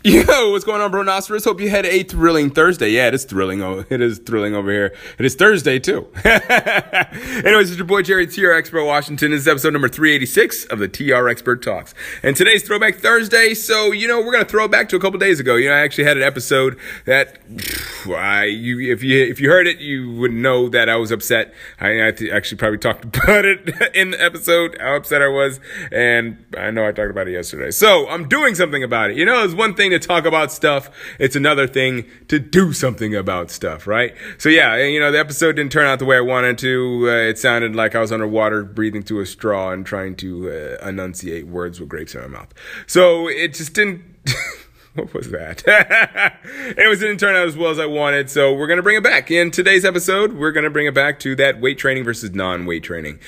Yo, what's going on, Bronoceros? Hope you had a thrilling Thursday. Yeah, it is thrilling. Oh, it is thrilling over here. It is Thursday too. Anyways, it's your boy Jerry TR Expert Washington. This is episode number 386 of the TR Expert Talks. And today's Throwback Thursday. So, you know, we're gonna throw it back to a couple days ago. You know, I actually had an episode that I you if you if you heard it, you would know that I was upset. I, I actually probably talked about it in the episode, how upset I was, and I know I talked about it yesterday. So I'm doing something about it. You know, it's one thing thing to talk about stuff. It's another thing to do something about stuff, right? So yeah, you know, the episode didn't turn out the way I wanted to. Uh, it sounded like I was underwater breathing through a straw and trying to uh, enunciate words with grapes in my mouth. So it just didn't. what was that? It didn't turn out as well as I wanted, so we're gonna bring it back. In today's episode, we're gonna bring it back to that weight training versus non-weight training.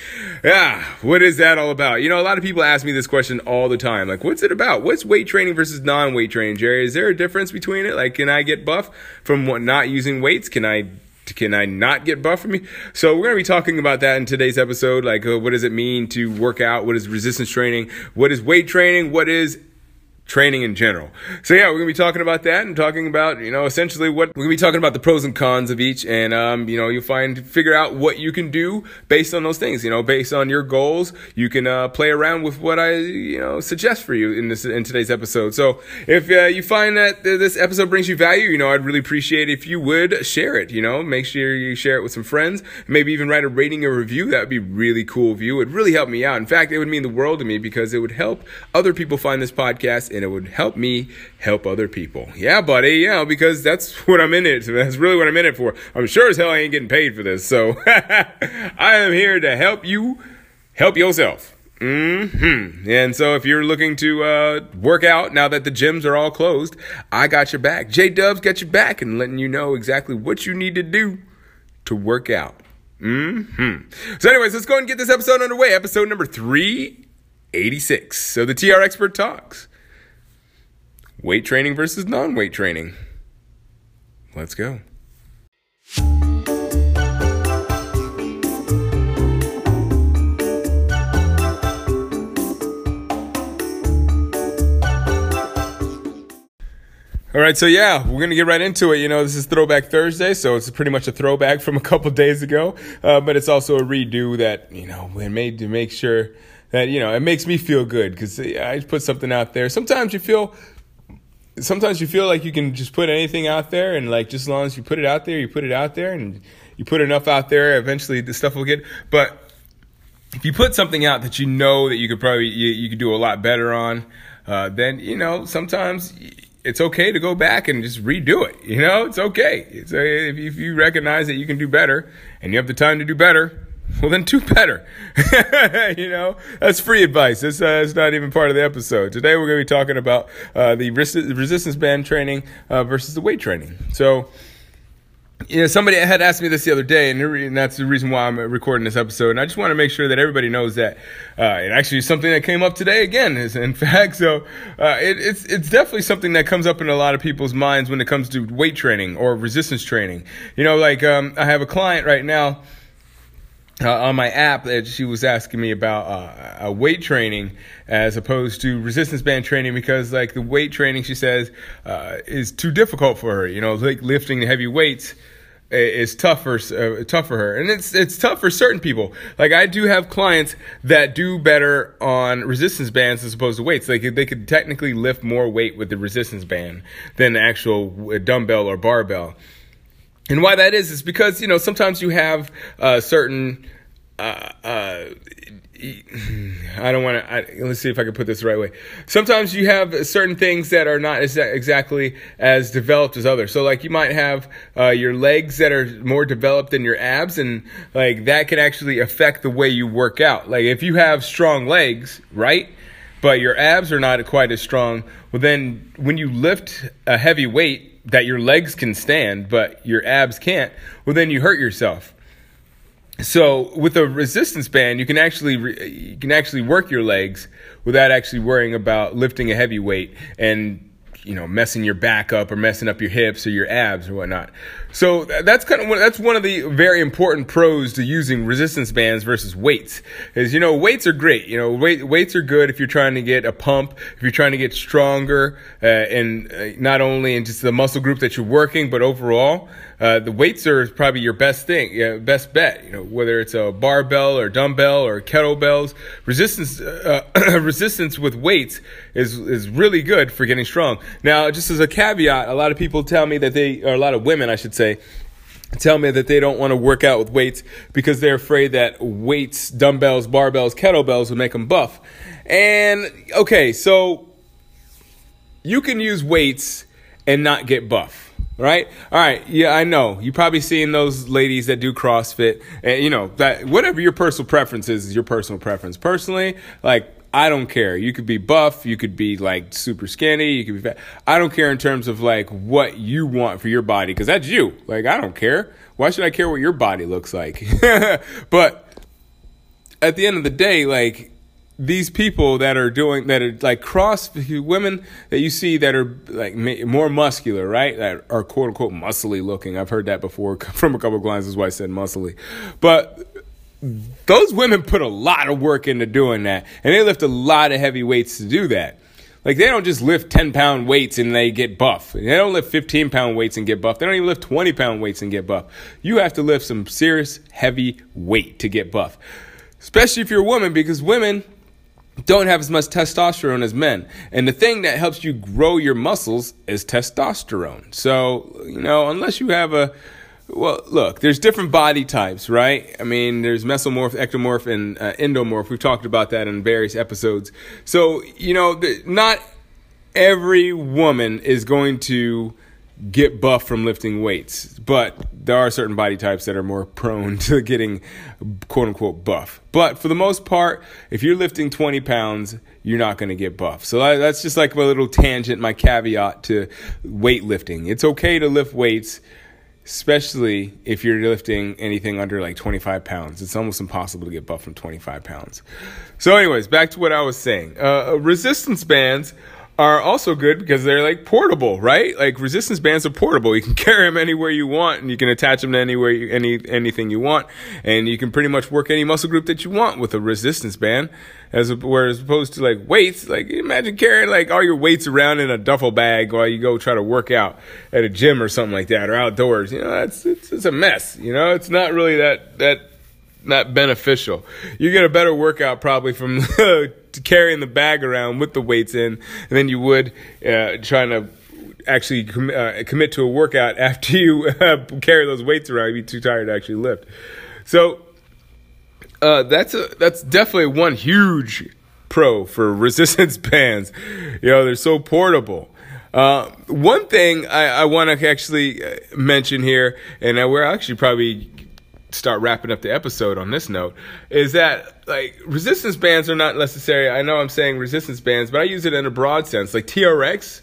Yeah, what is that all about? You know, a lot of people ask me this question all the time. Like, what's it about? What's weight training versus non-weight training, Jerry? Is there a difference between it? Like, can I get buff from what, not using weights? Can I can I not get buff from me? So we're going to be talking about that in today's episode. Like, uh, what does it mean to work out? What is resistance training? What is weight training? What is training in general. So yeah, we're gonna be talking about that and talking about you know essentially what we're gonna be talking about the pros and cons of each, and um, you know you'll find figure out what you can do based on those things. You know, based on your goals, you can uh, play around with what I you know suggest for you in this in today's episode. So if uh, you find that this episode brings you value, you know I'd really appreciate if you would share it. You know, make sure you share it with some friends, maybe even write a rating or review. That would be really cool of you. It'd really help me out. In fact, it would mean the world to me because it would help other people find this podcast and it would help me help other people. Yeah, buddy. Yeah, because that's what I'm in it. That's really what I'm in it for. I'm sure as hell I ain't getting paid for this. So I am here to help you help yourself. Mm-hmm. And so if you're looking to uh, work out now that the gyms are all closed, I got your back. J Dubs got your back and letting you know exactly what you need to do to work out. Mm-hmm. So, anyways, let's go and get this episode underway. Episode number 386. So the TR Expert Talks weight training versus non weight training. Let's go. All right, so yeah, we're gonna get right into it. You know, this is Throwback Thursday, so it's pretty much a throwback from a couple days ago, uh, but it's also a redo that you know we made to make sure that you know it makes me feel good because I put something out there. Sometimes you feel sometimes you feel like you can just put anything out there and like just as long as you put it out there you put it out there and you put enough out there eventually the stuff will get but if you put something out that you know that you could probably you, you could do a lot better on uh, then you know sometimes it's okay to go back and just redo it you know? It's okay. It's, uh, if, if you recognize that you can do better and you have the time to do better well, then do better. you know, that's free advice. It's, uh, it's not even part of the episode. Today we're going to be talking about uh, the resistance band training uh, versus the weight training. So, you know, somebody had asked me this the other day, and that's the reason why I'm recording this episode. And I just want to make sure that everybody knows that uh, it actually is something that came up today again. Is in fact, so uh, it, it's it's definitely something that comes up in a lot of people's minds when it comes to weight training or resistance training. You know, like um, I have a client right now uh, on my app that she was asking me about uh, weight training as opposed to resistance band training because like the weight training she says uh, is too difficult for her. You know like lifting heavy weights is tough for uh, tough for her. And it's it's tough for certain people. Like I do have clients that do better on resistance bands as opposed to weights. Like they could technically lift more weight with the resistance band than the actual dumbbell or barbell and why that is is because you know sometimes you have uh, certain uh, uh, I don't want to. Let's see if I can put this the right way. Sometimes you have certain things that are not as, exactly as developed as others. So, like, you might have uh, your legs that are more developed than your abs, and like that can actually affect the way you work out. Like, if you have strong legs, right, but your abs are not quite as strong, well, then when you lift a heavy weight, that your legs can stand, but your abs can't, well, then you hurt yourself. So with a resistance band, you can actually you can actually work your legs without actually worrying about lifting a heavy weight and you know messing your back up or messing up your hips or your abs or whatnot. So that's kind of one, that's one of the very important pros to using resistance bands versus weights. Is you know weights are great. You know weight, weights are good if you're trying to get a pump, if you're trying to get stronger, uh, and uh, not only in just the muscle group that you're working, but overall. Uh, the weights are probably your best thing, yeah, best bet. You know, whether it's a barbell or dumbbell or kettlebells, resistance uh, resistance with weights is is really good for getting strong. Now, just as a caveat, a lot of people tell me that they, or a lot of women, I should say, tell me that they don't want to work out with weights because they're afraid that weights, dumbbells, barbells, kettlebells will make them buff. And okay, so you can use weights and not get buff right? All right, yeah, I know. You probably seen those ladies that do CrossFit, and you know that whatever your personal preference is, is your personal preference. Personally, like I don't care. You could be buff, you could be like super skinny, you could be fat. I don't care in terms of like what you want for your body because that's you. Like I don't care. Why should I care what your body looks like? but at the end of the day, like these people that are doing that are like cross women that you see that are like more muscular, right? That are quote unquote muscly looking. I've heard that before from a couple of clients. That's why I said muscly. But those women put a lot of work into doing that, and they lift a lot of heavy weights to do that. Like they don't just lift 10 pound weights and they get buff. They don't lift 15 pound weights and get buff. They don't even lift 20 pound weights and get buff. You have to lift some serious heavy weight to get buff. Especially if you're a woman, because women, don't have as much testosterone as men. And the thing that helps you grow your muscles is testosterone. So, you know, unless you have a well, look, there's different body types, right? I mean, there's mesomorph, ectomorph, and uh, endomorph. We've talked about that in various episodes. So, you know, the, not every woman is going to get buff from lifting weights, but there are certain body types that are more prone to getting quote unquote buff. But for the most part, if you're lifting 20 pounds, you're not going to get buff. So that's just like my little tangent, my caveat to weightlifting. It's okay to lift weights, especially if you're lifting anything under like 25 pounds. It's almost impossible to get buff from 25 pounds. So, anyways, back to what I was saying. Uh, resistance bands are also good because they're like portable, right? Like resistance bands are portable. You can carry them anywhere you want, and you can attach them to anywhere you, any anything you want, and you can pretty much work any muscle group that you want with a resistance band. As whereas opposed to like weights, like imagine carrying like all your weights around in a duffel bag while you go try to work out at a gym or something like that, or outdoors. You know, that's it's, it's a mess. You know, it's not really that that not beneficial. You get a better workout probably from carrying the bag around with the weights in than you would uh, trying to actually com- uh, commit to a workout after you uh, carry those weights around. You'd be too tired to actually lift. So uh, that's a, that's definitely one huge pro for resistance bands. You know, they're so portable. Uh, one thing I, I want to actually uh, mention here, and we're actually probably start wrapping up the episode on this note is that like resistance bands are not necessary. I know I'm saying resistance bands, but I use it in a broad sense. Like TRX,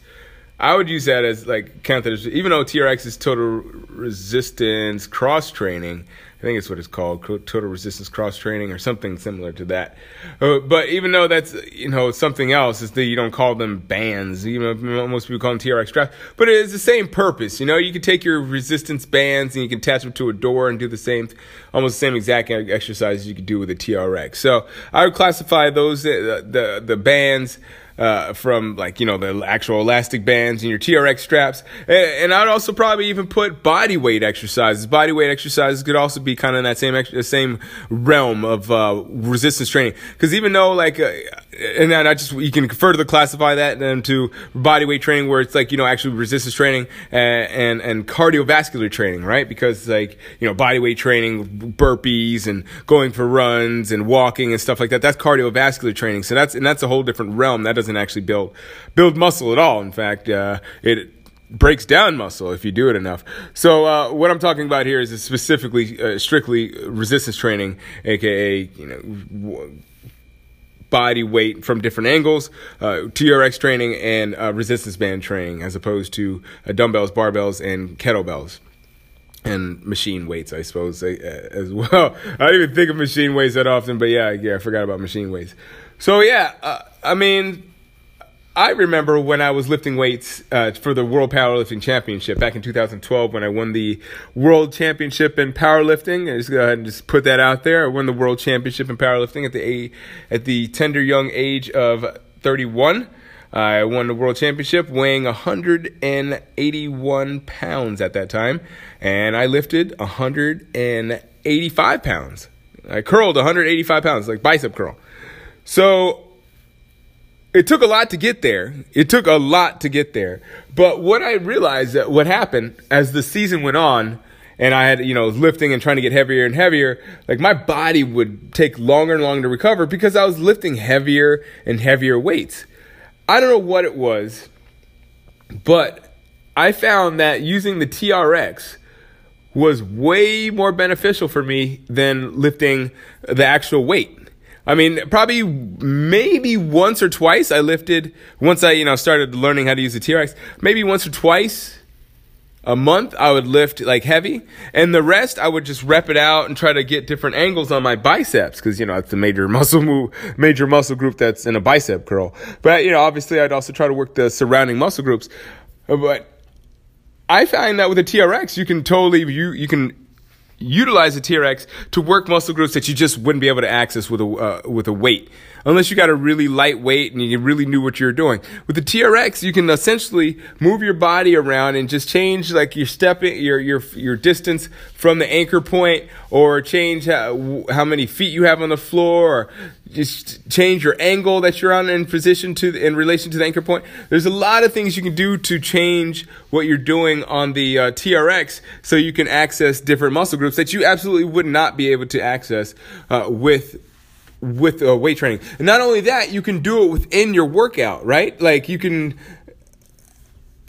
I would use that as like even though TRX is total resistance cross training. I think it's what it's called, total resistance cross training or something similar to that. Uh, but even though that's you know something else, is that you don't call them bands. You know, most people call them TRX straps, but it is the same purpose. You know, you can take your resistance bands and you can attach them to a door and do the same, almost the same exact exercises you could do with a TRX. So I would classify those uh, the the bands uh, from like you know the actual elastic bands and your TRX straps, and, and, I'd also probably even put body weight exercises. Body weight exercises could also be kind of in that same same realm of uh, resistance training, because even though like uh, and then I just you can further classify that into body weight training where it's like you know actually resistance training and and, and cardiovascular training, right? Because like you know body weight training, burpees and going for runs and walking and stuff like that. That's cardiovascular training. So that's and that's a whole different realm. That doesn't actually build build muscle at all. In fact, uh, it breaks down muscle if you do it enough. So uh, what I'm talking about here is specifically uh, strictly resistance training, aka you know body weight from different angles, uh, TRX training and uh, resistance band training, as opposed to uh, dumbbells, barbells, and kettlebells. And machine weights, I suppose, uh, as well. I don't even think of machine weights that often, but yeah, yeah, I forgot about machine weights. So yeah, uh, I mean, I remember when I was lifting weights uh, for the World Powerlifting Championship back in 2012 when I won the World Championship in powerlifting. I just go ahead and just put that out there. I won the World Championship in powerlifting at the at the tender young age of 31. I won the World Championship weighing 181 pounds at that time, and I lifted 185 pounds. I curled 185 pounds, like bicep curl. So it took a lot to get there. It took a lot to get there. But what I realized that what happened as the season went on, and I had, you know, lifting and trying to get heavier and heavier, like my body would take longer and longer to recover because I was lifting heavier and heavier weights. I don't know what it was, but I found that using the TRX was way more beneficial for me than lifting the actual weight. I mean, probably maybe once or twice I lifted, once I, you know, started learning how to use the TRX, maybe once or twice a month I would lift like heavy. And the rest I would just rep it out and try to get different angles on my biceps because, you know, it's the major muscle move, major muscle group that's in a bicep curl. But, you know, obviously I'd also try to work the surrounding muscle groups. But I find that with the TRX, you can totally, you, you can utilize the TRX to work muscle groups that you just wouldn't be able to access with a uh, with a weight unless you got a really light weight and you really knew what you're doing. With the TRX, you can essentially move your body around and just change like your step, your your your distance from the anchor point, or change how, how many feet you have on the floor, or just change your angle that you're on in position to in relation to the anchor point. There's a lot of things you can do to change what you're doing on the uh, TRX so you can access different muscle groups that you absolutely would not be able to access uh, with with uh, weight training. And not only that, you can do it within your workout, right? Like you can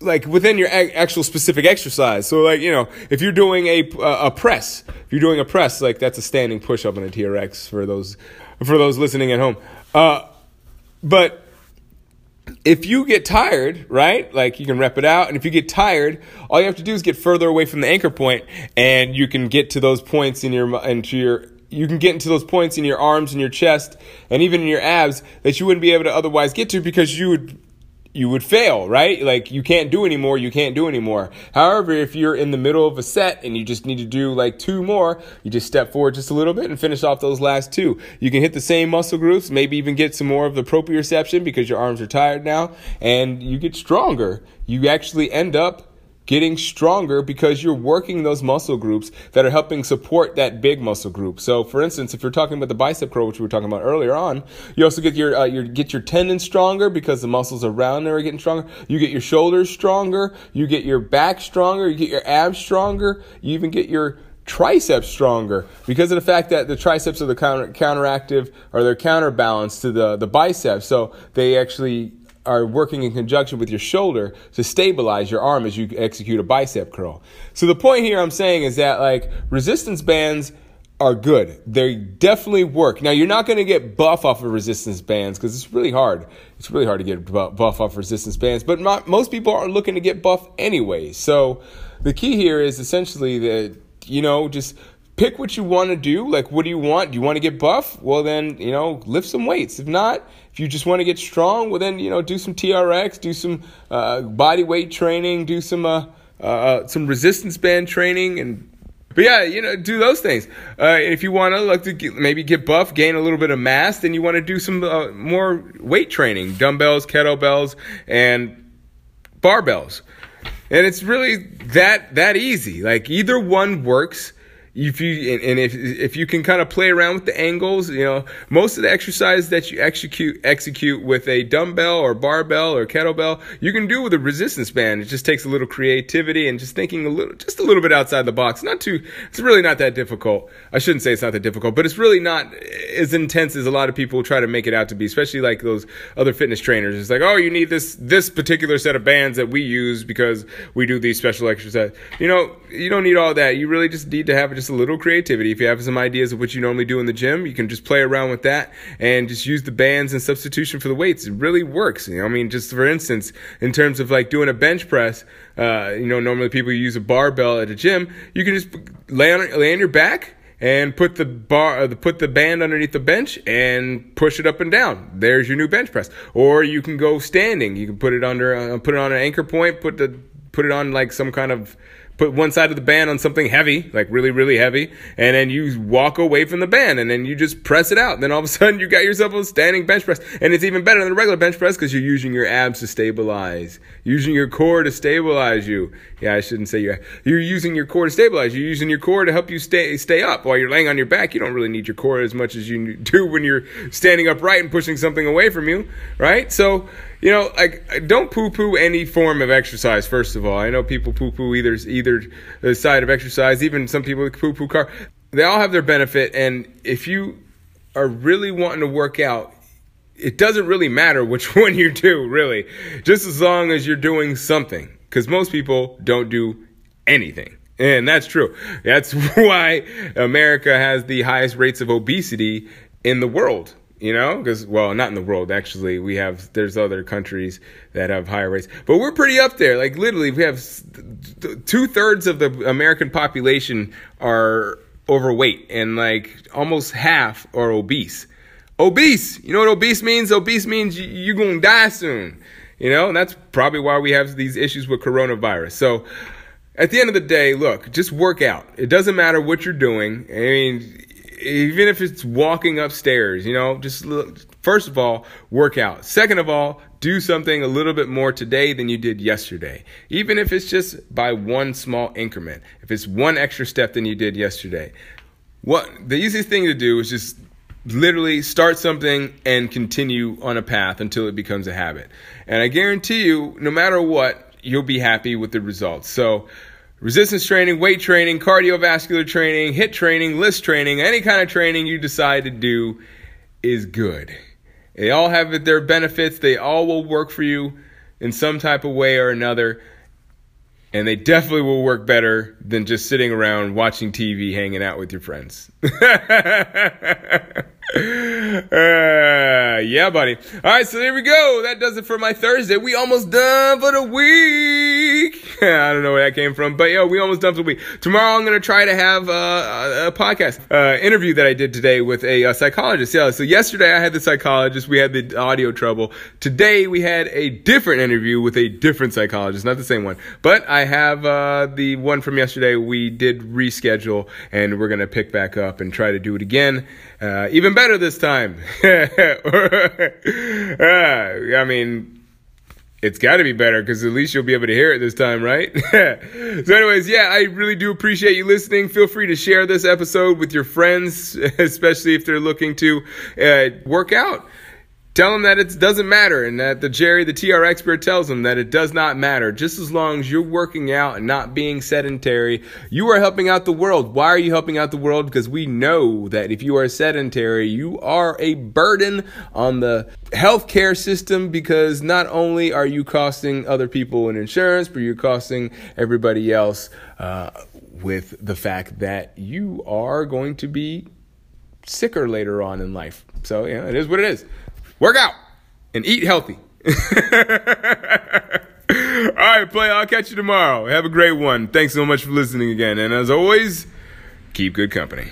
like within your actual specific exercise. So like, you know, if you're doing a a press, if you're doing a press, like that's a standing push up in a TRX for those for those listening at home. Uh, but if you get tired, right? Like you can rep it out, and if you get tired, all you have to do is get further away from the anchor point, and you can get to those points in your into your you can get into those points in your arms and your chest and even in your abs that you wouldn't be able to otherwise get to because you would you would fail, right? Like you can't do anymore, you can't do anymore. However, if you're in the middle of a set and you just need to do like two more, you just step forward just a little bit and finish off those last two. You can hit the same muscle groups, maybe even get some more of the proprioception because your arms are tired now and you get stronger. You actually end up getting stronger because you're working those muscle groups that are helping support that big muscle group. So, for instance, if you're talking about the bicep curl, which we were talking about earlier on, you also get your uh, your get your tendons stronger because the muscles around there are getting stronger. You get your shoulders stronger. You get your back stronger. You get your abs stronger. You even get your triceps stronger because of the fact that the triceps are the counter, counteractive or they're counterbalance to the, the biceps. So they actually are working in conjunction with your shoulder to stabilize your arm as you execute a bicep curl. So the point here I'm saying is that like resistance bands are good. They definitely work. Now you're not going to get buff off of resistance bands because it's really hard. It's really hard to get buff off resistance bands, but not, most people are looking to get buff anyway. So the key here is essentially that you know just pick what you want to do. Like, what do you want? Do you want to get buff? Well, then, you know, lift some weights. If not, if you just want to get strong, well, then, you know, do some TRX, do some uh, body weight training, do some, uh, uh, some resistance band training, and but yeah, you know, do those things. Uh, if you want to look to get, maybe get buff, gain a little bit of mass, then you want to do some uh, more weight training, dumbbells, kettlebells, and barbells. And it's really that that easy. Like either one works if you and if if you can kind of play around with the angles, you know, most of the exercise that you execute execute with a dumbbell or barbell or kettlebell, you can do with a resistance band. It just takes a little creativity and just thinking a little, just a little bit outside the box. Not too. It's really not that difficult. I shouldn't say it's not that difficult, but it's really not as intense as a lot of people try to make it out to be. Especially like those other fitness trainers. It's like, oh, you need this this particular set of bands that we use because we do these special exercises. You know, you don't need all that. You really just need to have just a little creativity. If you have some ideas of what you normally do in the gym, you can just play around with that and just use the bands in substitution for the weights. It really works. You know, I mean, just for instance, in terms of like doing a bench press, uh, you know, normally people use a barbell at a gym. You can just lay on lay on your back and put the bar, uh, put the band underneath the bench and push it up and down. There's your new bench press. Or you can go standing. You can put it under, uh, put it on an anchor point, put the, put it on like some kind of put one side of the band on something heavy, like really, really heavy, and then you walk away from the band and then you just press it out. Then all of a sudden you got yourself a standing bench press. And it's even better than a regular bench press because you're using your abs to stabilize, using your core to stabilize you. Yeah, I shouldn't say you're, You're using your core to stabilize. You're using your core to help you stay stay up while you're laying on your back. You don't really need your core as much as you do when you're standing upright and pushing something away from you, right? So you know, like don't poo-poo any form of exercise. First of all, I know people poo-poo either either the side of exercise. Even some people poo-poo car. They all have their benefit, and if you are really wanting to work out, it doesn't really matter which one you do. Really, just as long as you're doing something. Because most people don't do anything. And that's true. That's why America has the highest rates of obesity in the world you know because well not in the world actually. We have there's other countries that have higher rates. But we're pretty up there. Like literally we have two-thirds of the american population are overweight and like almost half are obese. Obese! You know what obese means? Obese means you're gonna die soon. You know and that's probably why we have these issues with coronavirus. So at the end of the day look just work out. It doesn't matter what you're doing. I mean even if it's walking upstairs, you know, just look, first of all, work out. Second of all, do something a little bit more today than you did yesterday. Even if it's just by one small increment. If it's one extra step than you did yesterday. What the easiest thing to do is just literally start something and continue on a path until it becomes a habit. And I guarantee you, no matter what, you'll be happy with the results. So resistance training, weight training, cardiovascular training, HIIT training, LISS training, any kind of training you decide to do is good. They all have their benefits, they all will work for you in some type of way or another. And they definitely will work better than just sitting around watching TV, hanging out with your friends. Uh, yeah, buddy. All right, so there we go. That does it for my Thursday. We almost done for the week. I don't know where that came from, but yeah, we almost done for the week. Tomorrow, I'm gonna try to have uh, a, podcast uh, interview that I did today with a, a, psychologist. Yeah, so yesterday I had the psychologist. We had the audio trouble. Today we had a different interview with a different psychologist, not the same one, but I have uh, the one from yesterday. We did reschedule, and we're gonna pick back up and try to do it again. Uh, even better this time. uh, I mean, it's got to be better because at least you'll be able to hear it this time, right? so, anyways, yeah, I really do appreciate you listening. Feel free to share this episode with your friends, especially if they're looking to uh, work out. Tell them that it doesn't matter and that the Jerry, the TR expert, tells them that it does not matter. Just as long as you're working out and not being sedentary, you are helping out the world. Why are you helping out the world? Because we know that if you are sedentary, you are a burden on the healthcare system because not only are you costing other people in insurance, but you're costing everybody else uh, with the fact that you are going to be sicker later on in life. So, yeah, it is what it is work out and eat healthy. All right, play. I'll catch you tomorrow. Have a great one. Thanks so much for listening again. And as always, keep good company.